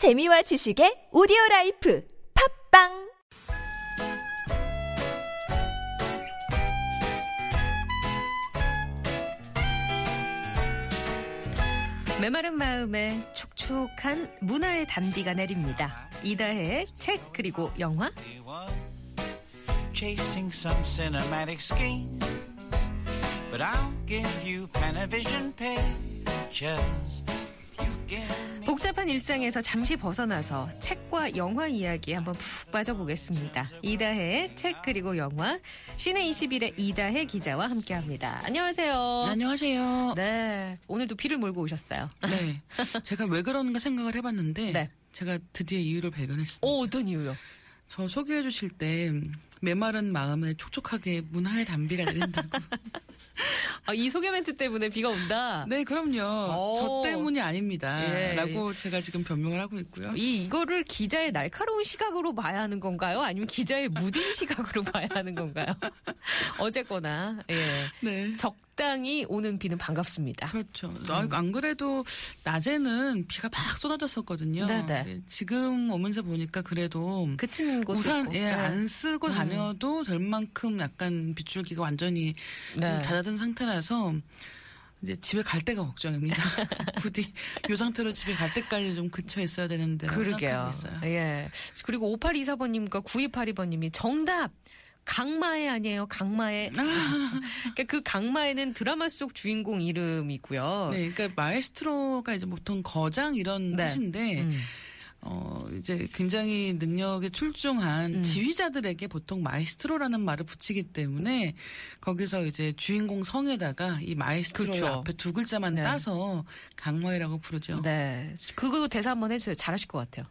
재미와 지식의 오디오 life 팟빵 메마른 마음에 촉촉한 문화의 단비가 내립니다. 이다혜의 책 그리고 영화 chasing some cinematic schemes. But I'll give you Panavision pictures. 복잡한 일상에서 잠시 벗어나서 책과 영화 이야기에 한번 푹 빠져보겠습니다. 이다혜의 책 그리고 영화 시내 21의 이다혜 기자와 함께합니다. 안녕하세요. 안녕하세요. 네, 오늘도 비를 몰고 오셨어요. 네. 제가 왜 그런가 생각을 해봤는데 네. 제가 드디어 이유를 발견했습니다. 오, 어떤 이유요? 저 소개해 주실 때 메마른 마음에 촉촉하게 문화의 담비가 내린다고. 아, 이 소개 멘트 때문에 비가 온다. 네, 그럼요. 오. 저 때문이 아닙니다. 예. 라고 제가 지금 변명을 하고 있고요. 이 이거를 기자의 날카로운 시각으로 봐야 하는 건가요? 아니면 기자의 무딘 시각으로 봐야 하는 건가요? 어쨌거나 예. 네. 적 당히 오는 비는 반갑습니다. 그렇죠. 아, 안 그래도 낮에는 비가 막 쏟아졌었거든요. 네네. 근데 지금 오면서 보니까 그래도 그친 곳 우산 예, 네. 안 쓰고 음. 다녀도 될 만큼 약간 빗줄기가 완전히 네. 잦아든 상태라서 이제 집에 갈 때가 걱정입니다. 부디 이 상태로 집에 갈 때까지 좀 그쳐 있어야 되는데 그러게요. 예. 그리고 5824번님과 9282번님이 정답. 강마애 아니에요, 강마애. 그러니까 그 강마애는 드라마 속 주인공 이름이고요. 네, 그러니까 마에스트로가 이제 보통 거장 이런 네. 뜻인데 음. 어 이제 굉장히 능력에 출중한 음. 지휘자들에게 보통 마에스트로라는 말을 붙이기 때문에 거기서 이제 주인공 성에다가 이 마에스트로 그렇죠. 앞에 두 글자만 네. 따서 강마이라고 부르죠. 네. 그거 대사 한번 해주세요. 잘하실 것 같아요.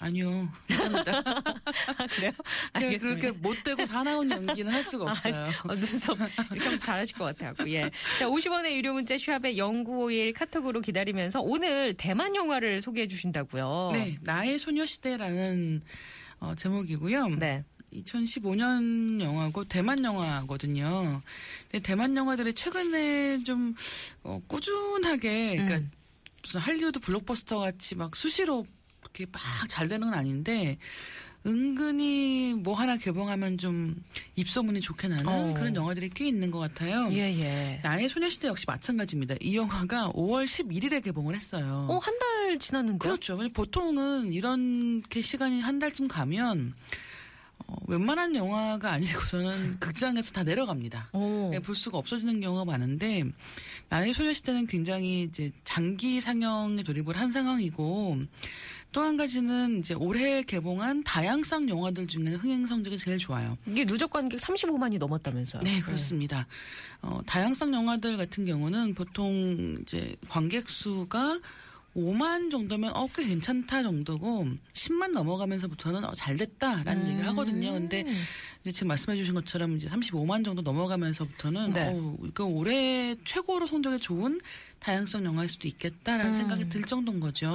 아니요. 합니다. 그래요? 제가. 그렇게 못되고 사나운 연기는 할 수가 없어요. 어, 눈썹 이렇게 하면 잘하실 것 같아요. 예. 자, 50원의 유료 문자 샵에 0951 카톡으로 기다리면서 오늘 대만 영화를 소개해 주신다고요. 네, 나의 소녀시대라는 어, 제목이고요. 네. 2015년 영화고 대만 영화거든요. 근데 대만 영화들이 최근에 좀 어, 꾸준하게 그러니까 음. 무슨 할리우드 블록버스터 같이 막 수시로 이렇게 막 잘 되는 건 아닌데 은근히 뭐 하나 개봉하면 좀 입소문이 좋게 나는 어. 그런 영화들이 꽤 있는 것 같아요. 예, 예. 나의 소녀시대 역시 마찬가지입니다. 이 영화가 5월 11일에 개봉을 했어요. 어, 한 달 지났는데요? 그렇죠. 보통은 이렇게 시간이 한 달쯤 가면 어, 웬만한 영화가 아니고서는 극장에서 다 내려갑니다. 오. 예, 볼 수가 없어지는 경우가 많은데 나의 소녀시대는 굉장히 이제 장기 상영에 돌입을 한 상황이고 또 한 가지는 이제 올해 개봉한 다양성 영화들 중에는 흥행 성적이 제일 좋아요. 이게 누적 관객 35만이 넘었다면서요? 네, 그렇습니다. 어, 다양성 영화들 같은 경우는 보통 이제 관객 수가 5만 정도면 어, 꽤 괜찮다 정도고 10만 넘어가면서부터는 어, 잘 됐다라는 음. 얘기를 하거든요. 근데 이제 지금 말씀해 주신 것처럼 이제 35만 정도 넘어가면서부터는 네. 어, 이거 올해 최고로 성적이 좋은 다양성 영화일 수도 있겠다라는 음. 생각이 들 정도인 거죠.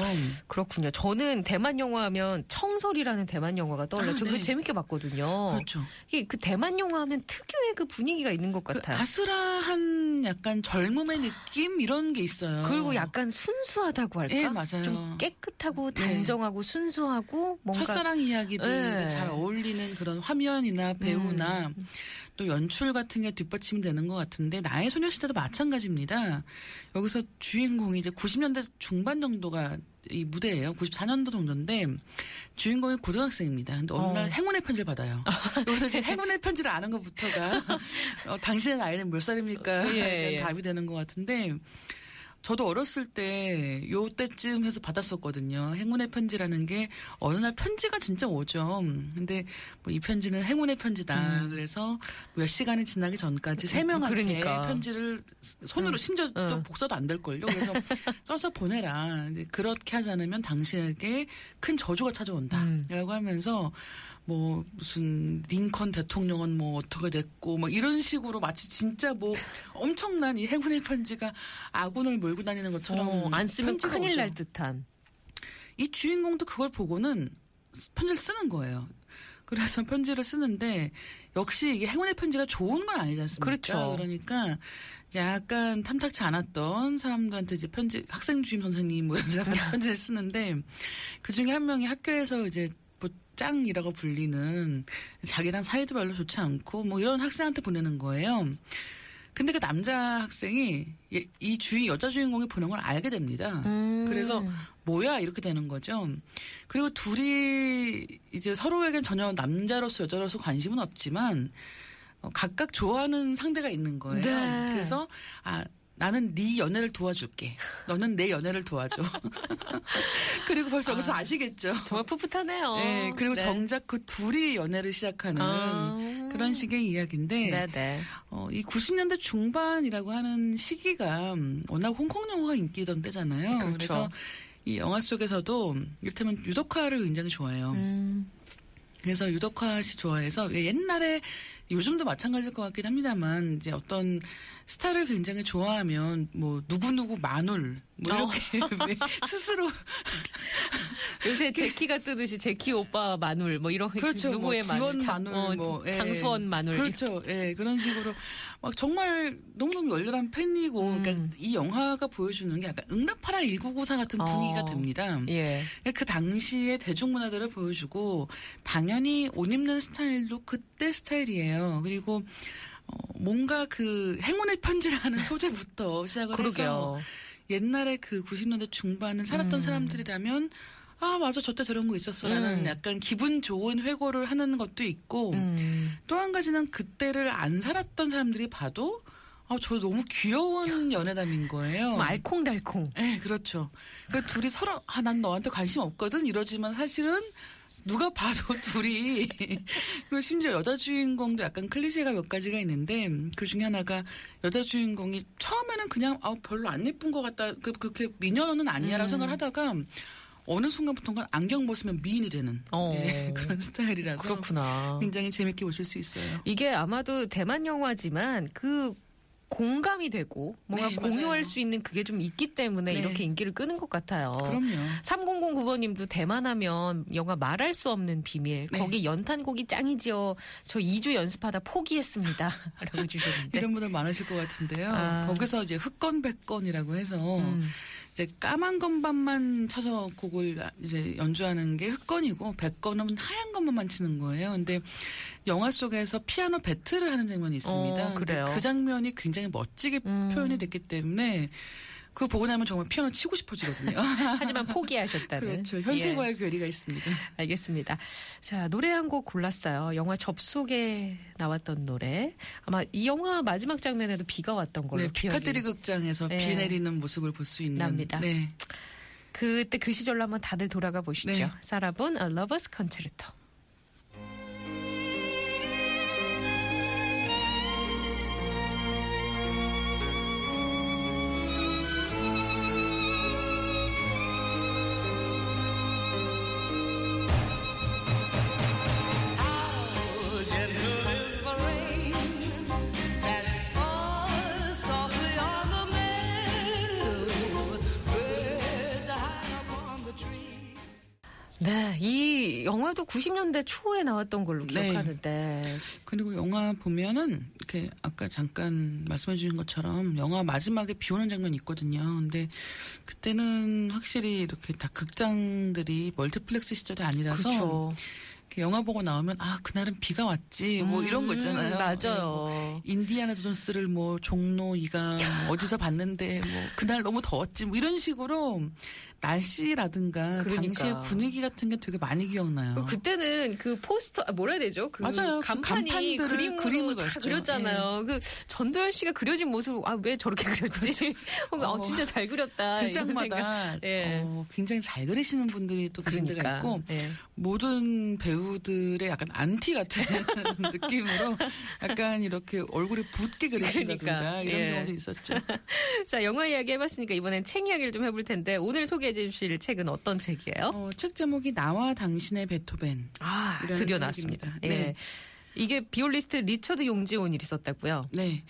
그렇군요. 저는 대만 영화 하면 청설이라는 대만 영화가 떠올라요. 아, 저 그거 네. 재밌게 봤거든요. 그렇죠. 이게 그 대만 영화 하면 특유의 그 분위기가 있는 것 그 같아요. 아슬아한 약간 젊음의 느낌 이런 게 있어요. 그리고 약간 순수하다고 할까? 예, 맞아요. 좀 깨끗하고 네. 단정하고 순수하고 뭔가 첫사랑 이야기들에 네. 잘 어울리는 그런 화면이나 배우나 음. 또 연출 같은 게 뒷받침이 되는 것 같은데 나의 소녀시대도 마찬가지입니다. 여기서 주인공이 이제 90년대 중반 정도가 이 무대예요. 94년도 정도인데 주인공이 고등학생입니다. 근데 어느 날 어. 행운의 편지를 받아요. 여기서 이제 행운의 편지를 아는 것부터가 어, 당신의 나이는 몇 살입니까? 예, 에 예. 답이 되는 것 같은데 저도 어렸을 때 요때쯤 해서 받았었거든요. 행운의 편지라는 게 어느 날 편지가 진짜 오죠. 근데 뭐 이 편지는 행운의 편지다. 그래서 몇 시간이 지나기 전까지 세 명한테 음. 그러니까. 편지를 손으로 심지어 또 응. 복사도 안 될 걸요. 그래서 써서 보내라. 그렇게 하지 않으면 당신에게 큰 저주가 찾아온다. 음. 라고 하면서 뭐 무슨 링컨 대통령은 뭐 어떻게 됐고 뭐 이런 식으로 마치 진짜 뭐 엄청난 이 행운의 편지가 아군을 몰고 다니는 것처럼 어, 안 쓰면 큰일 오죠. 날 듯한. 이 주인공도 그걸 보고는 편지를 쓰는 거예요. 그래서 편지를 쓰는데 역시 이게 행운의 편지가 좋은 건 아니지 않습니까? 그렇죠. 그러니까 약간 탐탁치 않았던 사람들한테 이제 편지 학생 주임 선생님 뭐 이런 사람한테 편지를 쓰는데 그 중에 한 명이 학교에서 이제 뭐 짱이라고 불리는 자기랑 사이도 별로 좋지 않고 뭐 이런 학생한테 보내는 거예요. 근데 그 남자 학생이 이- 이 주인 여자 주인공이 보낸 걸 알게 됩니다. 음. 그래서 뭐야 이렇게 되는 거죠. 그리고 둘이 이제 서로에겐 전혀 남자로서 여자로서 관심은 없지만 어, 각각 좋아하는 상대가 있는 거예요. 네. 그래서 아 나는 네 연애를 도와줄게. 너는 내 연애를 도와줘. 그리고 벌써 여기서 아시겠죠. 정말 풋풋하네요. 네, 그리고 네. 정작 그 둘이 연애를 시작하는 아. 그런 식의 이야기인데 네네. 어, 이 90년대 중반이라고 하는 시기가 음, 워낙 홍콩 영화가 인기던 때잖아요. 그렇죠. 래서 이 영화 속에서도 이를테면 유덕화를 굉장히 좋아해요. 음. 그래서 유덕화 씨 좋아해서 옛날에 요즘도 마찬가지일 것 같긴 합니다만 이제 어떤 스타를 굉장히 좋아하면 뭐 누구누구 마눌 뭐 어. 이렇게 왜 스스로 요새 제키가 뜨듯이 제키 오빠 마눌 뭐 이런 그렇죠. 누구의 뭐 지원 장- 마눌, 어, 뭐 예. 장수원 마눌 그렇죠. 예, 그런 식으로 막 정말 너무너무 열렬한 팬이고, 음. 그러니까 이 영화가 보여주는 게 약간 응답하라 1994 같은 분위기가 어. 됩니다. 예. 그 당시의 대중문화들을 보여주고 당연히 옷 입는 스타일도 그때 스타일이에요. 그리고 어, 뭔가 그 행운의 편지라는 소재부터 시작을 해서 그러게요. 옛날에 그 90년대 중반을 살았던 음. 사람들이라면 아 맞아 저때 저런 거 있었어라는 음. 약간 기분 좋은 회고를 하는 것도 있고 음. 또한 가지는 그때를 안 살았던 사람들이 봐도 아 저 너무 귀여운 연애담인 거예요. 뭐 알콩달콩. 네, 그렇죠. 그 둘이 서로 아 난 너한테 관심 없거든 이러지만 사실은 누가 봐도 둘이 그리고 심지어 여자 주인공도 약간 클리셰가 몇 가지가 있는데 그 중에 하나가 여자 주인공이 처음에는 그냥 아 별로 안 예쁜 것 같다 그 그렇게 미녀는 아니야라고 음. 생각을 하다가 어느 순간부터가 안경 벗으면 미인이 되는 어. 예, 그런 스타일이라서 그렇구나. 굉장히 재밌게 보실 수 있어요. 이게 아마도 대만 영화지만 그 공감이 되고 뭔가 네, 공유할 맞아요. 수 있는 그게 좀 있기 때문에 네. 이렇게 인기를 끄는 것 같아요. 그럼요. 3009번님도 대만하면 영화 말할 수 없는 비밀. 네. 거기 연탄곡이 짱이지요. 저 2주 연습하다 포기했습니다. 라고 주셨는데. 이런 분들 많으실 것 같은데요. 아. 거기서 이제 흑건 백건이라고 해서 음. 이제 까만 건반만 쳐서 곡을 이제 연주하는 게 흑건이고 백건은 하얀 건반만 치는 거예요. 근데 영화 속에서 피아노 배틀을 하는 장면이 있습니다. 어, 그래요? 그 장면이 굉장히 멋지게 음. 표현이 됐기 때문에 그거 보고 나면 정말 피아노 치고 싶어지거든요. 하지만 포기하셨다는. 그렇죠. 예. 현실과의 괴리가 있습니다. 알겠습니다. 자, 노래 한 곡 골랐어요. 영화 접속에 나왔던 노래. 아마 이 영화 마지막 장면에도 비가 왔던 걸로 네, 기억이 피카디리 극장에서 네. 비 내리는 모습을 볼 수 있는 납니다. 네. 그때 그 시절로 한번 다들 돌아가 보시죠. 네. 사라본 A Lover's Concerto. 영화도 90년대 초에 나왔던 걸로 네. 기억하는데. 그리고 영화 보면은 이렇게 아까 잠깐 말씀해 주신 것처럼 영화 마지막에 비 오는 장면이 있거든요. 근데 그때는 확실히 이렇게 다 극장들이 멀티플렉스 시절이 아니라서 그렇죠. 영화 보고 나오면 아 그날은 비가 왔지 뭐 이런 거 있잖아요. 음, 맞아요. 네, 뭐 인디아나 존스를 뭐 종로 이가 뭐 어디서 봤는데 뭐 그날 너무 더웠지 뭐 이런 식으로 날씨라든가 그러니까. 당시의 분위기 같은 게 되게 많이 기억나요. 그때는 그 포스터 아, 뭐라 해야 되죠? 그 맞아요. 그 간판이 간판들을 그림으로 다. 그렸잖아요. 그 전도연 씨가 그려진 모습 아 왜 저렇게 그렸지? 혹은 어, 어. 진짜 잘 그렸다. 극장마다. 예. 어, 굉장히 잘 그리시는 분들이 또 데가 그러니까. 있고 예. 모든 배우 들의 약간 안티 같은 느낌으로 약간 이렇게 얼굴이 붓게 그리신다든가 그러니까, 이런 예. 경우도 있었죠. 자 영화 이야기 해봤으니까 이번엔 책 이야기를 좀 해볼 텐데 오늘 소개해 주실 책은 어떤 책이에요? 어, 책 제목이 나와 당신의 베토벤. 아 드디어. 나왔습니다. 네. 예. 이게 비올리스트 리처드 용재 오닐이 썼다고요? 네.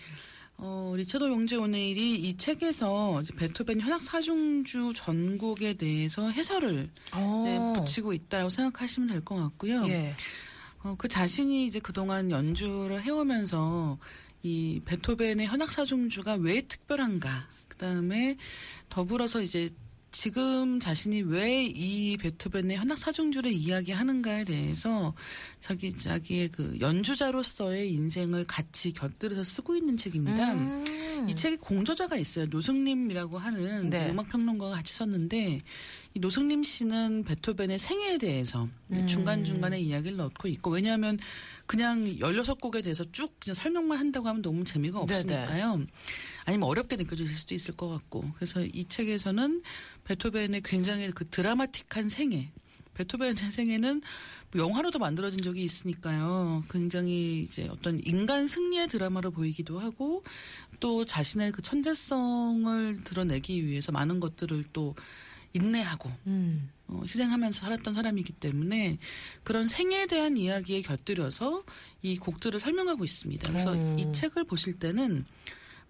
어, 리처드 용재 오닐이 이 책에서 베토벤 현악 사중주 전곡에 대해서 해설을 어. 네, 붙이고 있다고 생각하시면 될 것 같고요. 예. 어, 그 자신이 이제 그동안 연주를 해오면서 이 베토벤의 현악 사중주가 왜 특별한가. 그 다음에 더불어서 이제 지금 자신이 왜 이 베토벤의 현악 사중주를 이야기하는가에 대해서 자기, 자기의 그 연주자로서의 인생을 같이 곁들여서 쓰고 있는 책입니다. 음. 이 책에 공저자가 있어요. 노승림이라고 하는 네. 이제 음악 평론가가 같이 썼는데 이 노승림 씨는 베토벤의 생애에 대해서 음. 중간 중간에 이야기를 넣고 있고 왜냐하면 그냥 16곡에 대해서 쭉 그냥 설명만 한다고 하면 너무 재미가 네네. 없으니까요. 아니면 어렵게 느껴질 수도 있을 것 같고 그래서 이 책에서는 베토벤의 굉장히 그 드라마틱한 생애 베토벤의 생애는 뭐 영화로도 만들어진 적이 있으니까요. 굉장히 이제 어떤 인간 승리의 드라마로 보이기도 하고 또 자신의 그 천재성을 드러내기 위해서 많은 것들을 또 인내하고 음. 어, 희생하면서 살았던 사람이기 때문에 그런 생애에 대한 이야기에 곁들여서 이 곡들을 설명하고 있습니다. 그래서 음. 이 책을 보실 때는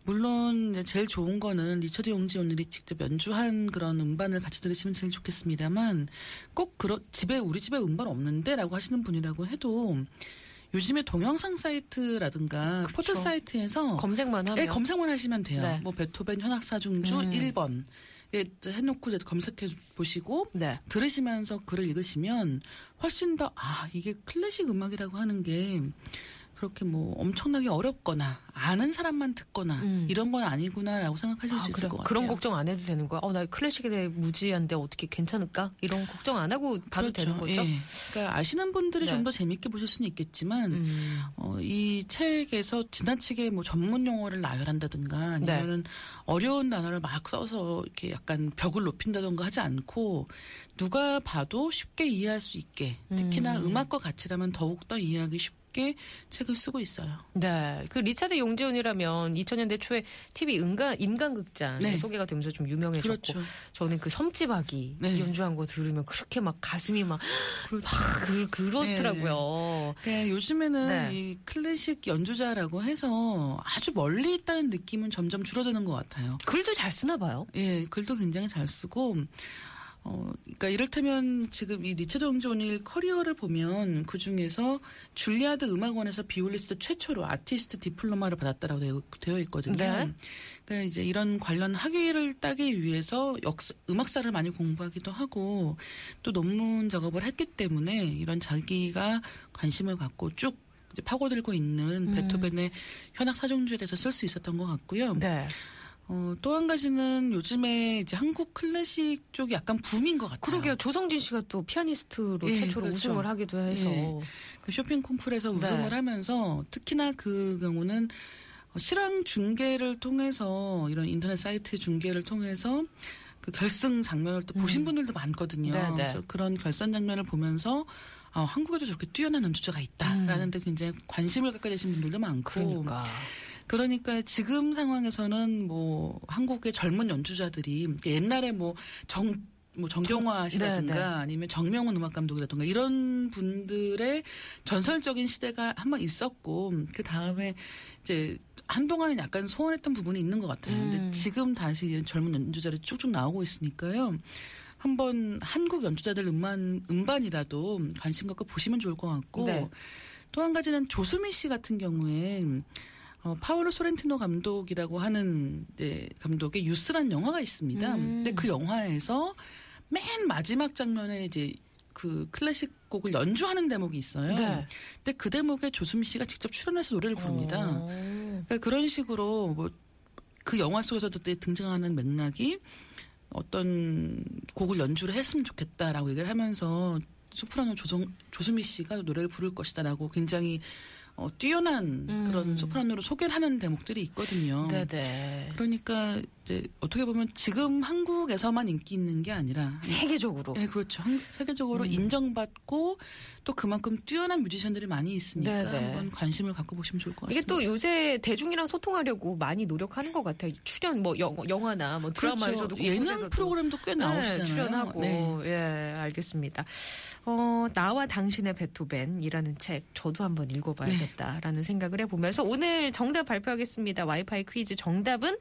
물론 제일 좋은 거는 리처드 용지 오늘이 직접 연주한 그런 음반을 같이 들으시면 제일 좋겠습니다만 꼭 그러, 집에 우리 집에 음반 없는데라고 하시는 분이라고 해도 요즘에 동영상 사이트라든가 포털 사이트에서 검색만 하면 네, 검색만 하시면 돼요. 네. 뭐 베토벤 현악사중주 음. 1번 예, 해놓고 검색해 보시고 네. 들으시면서 글을 읽으시면 훨씬 더 아 이게 클래식 음악이라고 하는 게 그렇게 뭐 엄청나게 어렵거나 아는 사람만 듣거나 음. 이런 건 아니구나라고 생각하실 아, 수 있을 그래. 것 같아요. 그런 걱정 안 해도 되는 거야? 어, 나 클래식에 대해 무지한데 어떻게 괜찮을까? 이런 걱정 안 하고 봐도 되는 거죠? 예. 그러니까 아시는 분들이 네. 좀더 재밌게 보실 수는 있겠지만 음. 어, 이 책에서 지나치게 뭐 전문 용어를 나열한다든가 네. 아니면은 어려운 단어를 막 써서 이렇게 약간 벽을 높인다던가 하지 않고 누가 봐도 쉽게 이해할 수 있게 특히나 음. 악과 가치라면 더욱 더 이해하기 쉽 게 책을 쓰고 있어요. 네. 그 리차드 용재 오닐이라면 2000년대 초에 TV 인간, 인간극장 네. 소개가 되면서 좀 유명해졌고 그렇죠. 저는 그 섬집 아기 네. 연주한 거 들으면 그렇게 막 가슴이 막, 그렇죠. 막 그, 그렇더라고요. 네, 요즘에는 네. 이 클래식 연주자라고 해서 아주 멀리 있다는 느낌은 점점 줄어드는 것 같아요. 글도 잘 쓰나 봐요. 예, 글도 굉장히 잘 쓰고, 어, 그러니까 이를테면 지금 이 리처드 오닐 career를 보면 그 중에서 줄리아드 음악원에서 비올리스트 최초로 artist diploma를 받았다라고 되어, 되어 있거든요. 네. 그러니까 이제 이런 관련 학위를 따기 위해서 역사, 음악사를 많이 공부하기도 하고 또 논문 작업을 했기 때문에 이런 자기가 관심을 갖고 쭉 파고들고 있는 베토벤의 현악 사중주에 대해서 쓸 수 있었던 것 같고요. 네. 어, 또 한 가지는 요즘에 이제 한국 클래식 쪽이 약간 붐인 것 같아요. 그러게요. 조성진 씨가 또 피아니스트로 예, 최초로 그렇죠. 우승을 하기도 해서. 예. 그 쇼핑 콩쿨에서 네. 우승을 하면서 특히나 그 경우는 어, 실황 중계를 통해서 이런 인터넷 사이트 중계를 통해서 그 결승 장면을 또 보신 분들도 많거든요. 음. 네, 네. 그래서 그런 결선 장면을 보면서 아, 한국에도 저렇게 뛰어난 연주자가 있다라는 데 굉장히 관심을 갖게 되신 분들도 많고 음. 그러니까. 그러니까 지금 상황에서는 뭐 한국의 젊은 연주자들이 옛날에 뭐 정, 뭐 정경화 씨라든가 네, 네. 아니면 정명훈 음악 감독이라든가 이런 분들의 전설적인 시대가 한번 있었고 그 다음에 이제 한동안은 약간 소원했던 부분이 있는 것 같아요. 음. 근데 지금 다시 젊은 연주자들이 쭉쭉 나오고 있으니까요. 한번 한국 연주자들 음반 음반이라도 관심 갖고 보시면 좋을 것 같고 네. 또한 가지는 조수미 씨 같은 경우에 어, 파울로 소렌티노 감독이라고 하는 이제 감독의 유스란 영화가 있습니다. 음. 근데 그 영화에서 맨 마지막 장면에 이제 그 클래식 곡을 연주하는 대목이 있어요. 네. 근데 그 대목에 조수미 씨가 직접 출연해서 노래를 부릅니다. 어. 그러니까 그런 식으로 뭐 그 영화 속에서도 때 등장하는 맥락이 어떤 곡을 연주를 했으면 좋겠다라고 얘기를 하면서 소프라노 조성, 조수미 씨가 노래를 부를 것이다라고 굉장히 어, 뛰어난 그런 소프라노로 소개를 하는 대목들이 있거든요. 음. 네네. 그러니까 이제 어떻게 보면 지금 한국에서만 인기 있는 게 아니라 세계적으로. 네, 그렇죠. 한- 세계적으로 인정받고 또 그만큼 뛰어난 뮤지션들이 많이 있으니까 네네. 한번 관심을 갖고 보시면 좋을 것 이게 같습니다. 또 요새 대중이랑 소통하려고 많이 노력하는 것 같아요. 출연 뭐 영, 영화나 뭐 드라마에서도 그렇죠. 예능 프로그램도 꽤 나오시잖아요. 네, 출연하고 네. 예 알겠습니다. 어 나와 당신의 베토벤이라는 책 저도 한번 읽어봐야겠 다라는 생각을 해보면서 오늘 정답 발표하겠습니다. 와이파이 퀴즈 정답은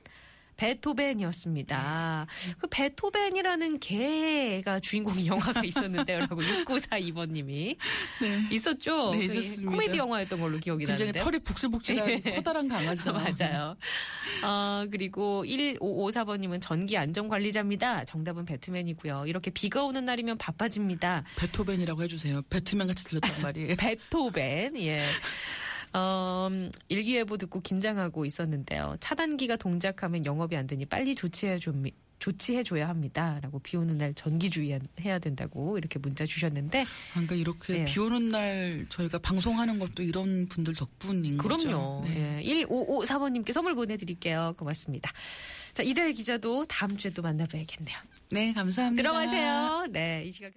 베토벤이었습니다. 그 베토벤이라는 개가 주인공 영화가 있었는데요라고 6942번님이 네. 있었죠. 네, 그 있었습니다. 코미디 영화였던 걸로 기억이 굉장히 나는데. 털이 북실북실한 커다란 강아지가. 맞아요. 어, 그리고 1554번님은 전기 안전 관리자입니다. 정답은 배트맨이고요. 이렇게 비가 오는 날이면 바빠집니다. 베토벤이라고 해주세요. 배트맨 같이 들렸단 말이에요. 베토벤, 예. 어, 음, 일기예보 듣고 긴장하고 있었는데요. 차단기가 동작하면 영업이 안 되니 빨리 조치해 좀 조치해줘야 합니다. 라고 비 오는 날 전기 주의해야 된다고 이렇게 문자 주셨는데. 그러니까 이렇게 네. 비 오는 날 저희가 방송하는 것도 이런 분들 덕분인 거죠. 그럼요. 네. 예. 1554번님께 선물 보내드릴게요. 고맙습니다. 자, 이다혜 기자도 다음 주에 또 만나봐야겠네요. 네, 감사합니다. 들어가세요. 네, 이 시각.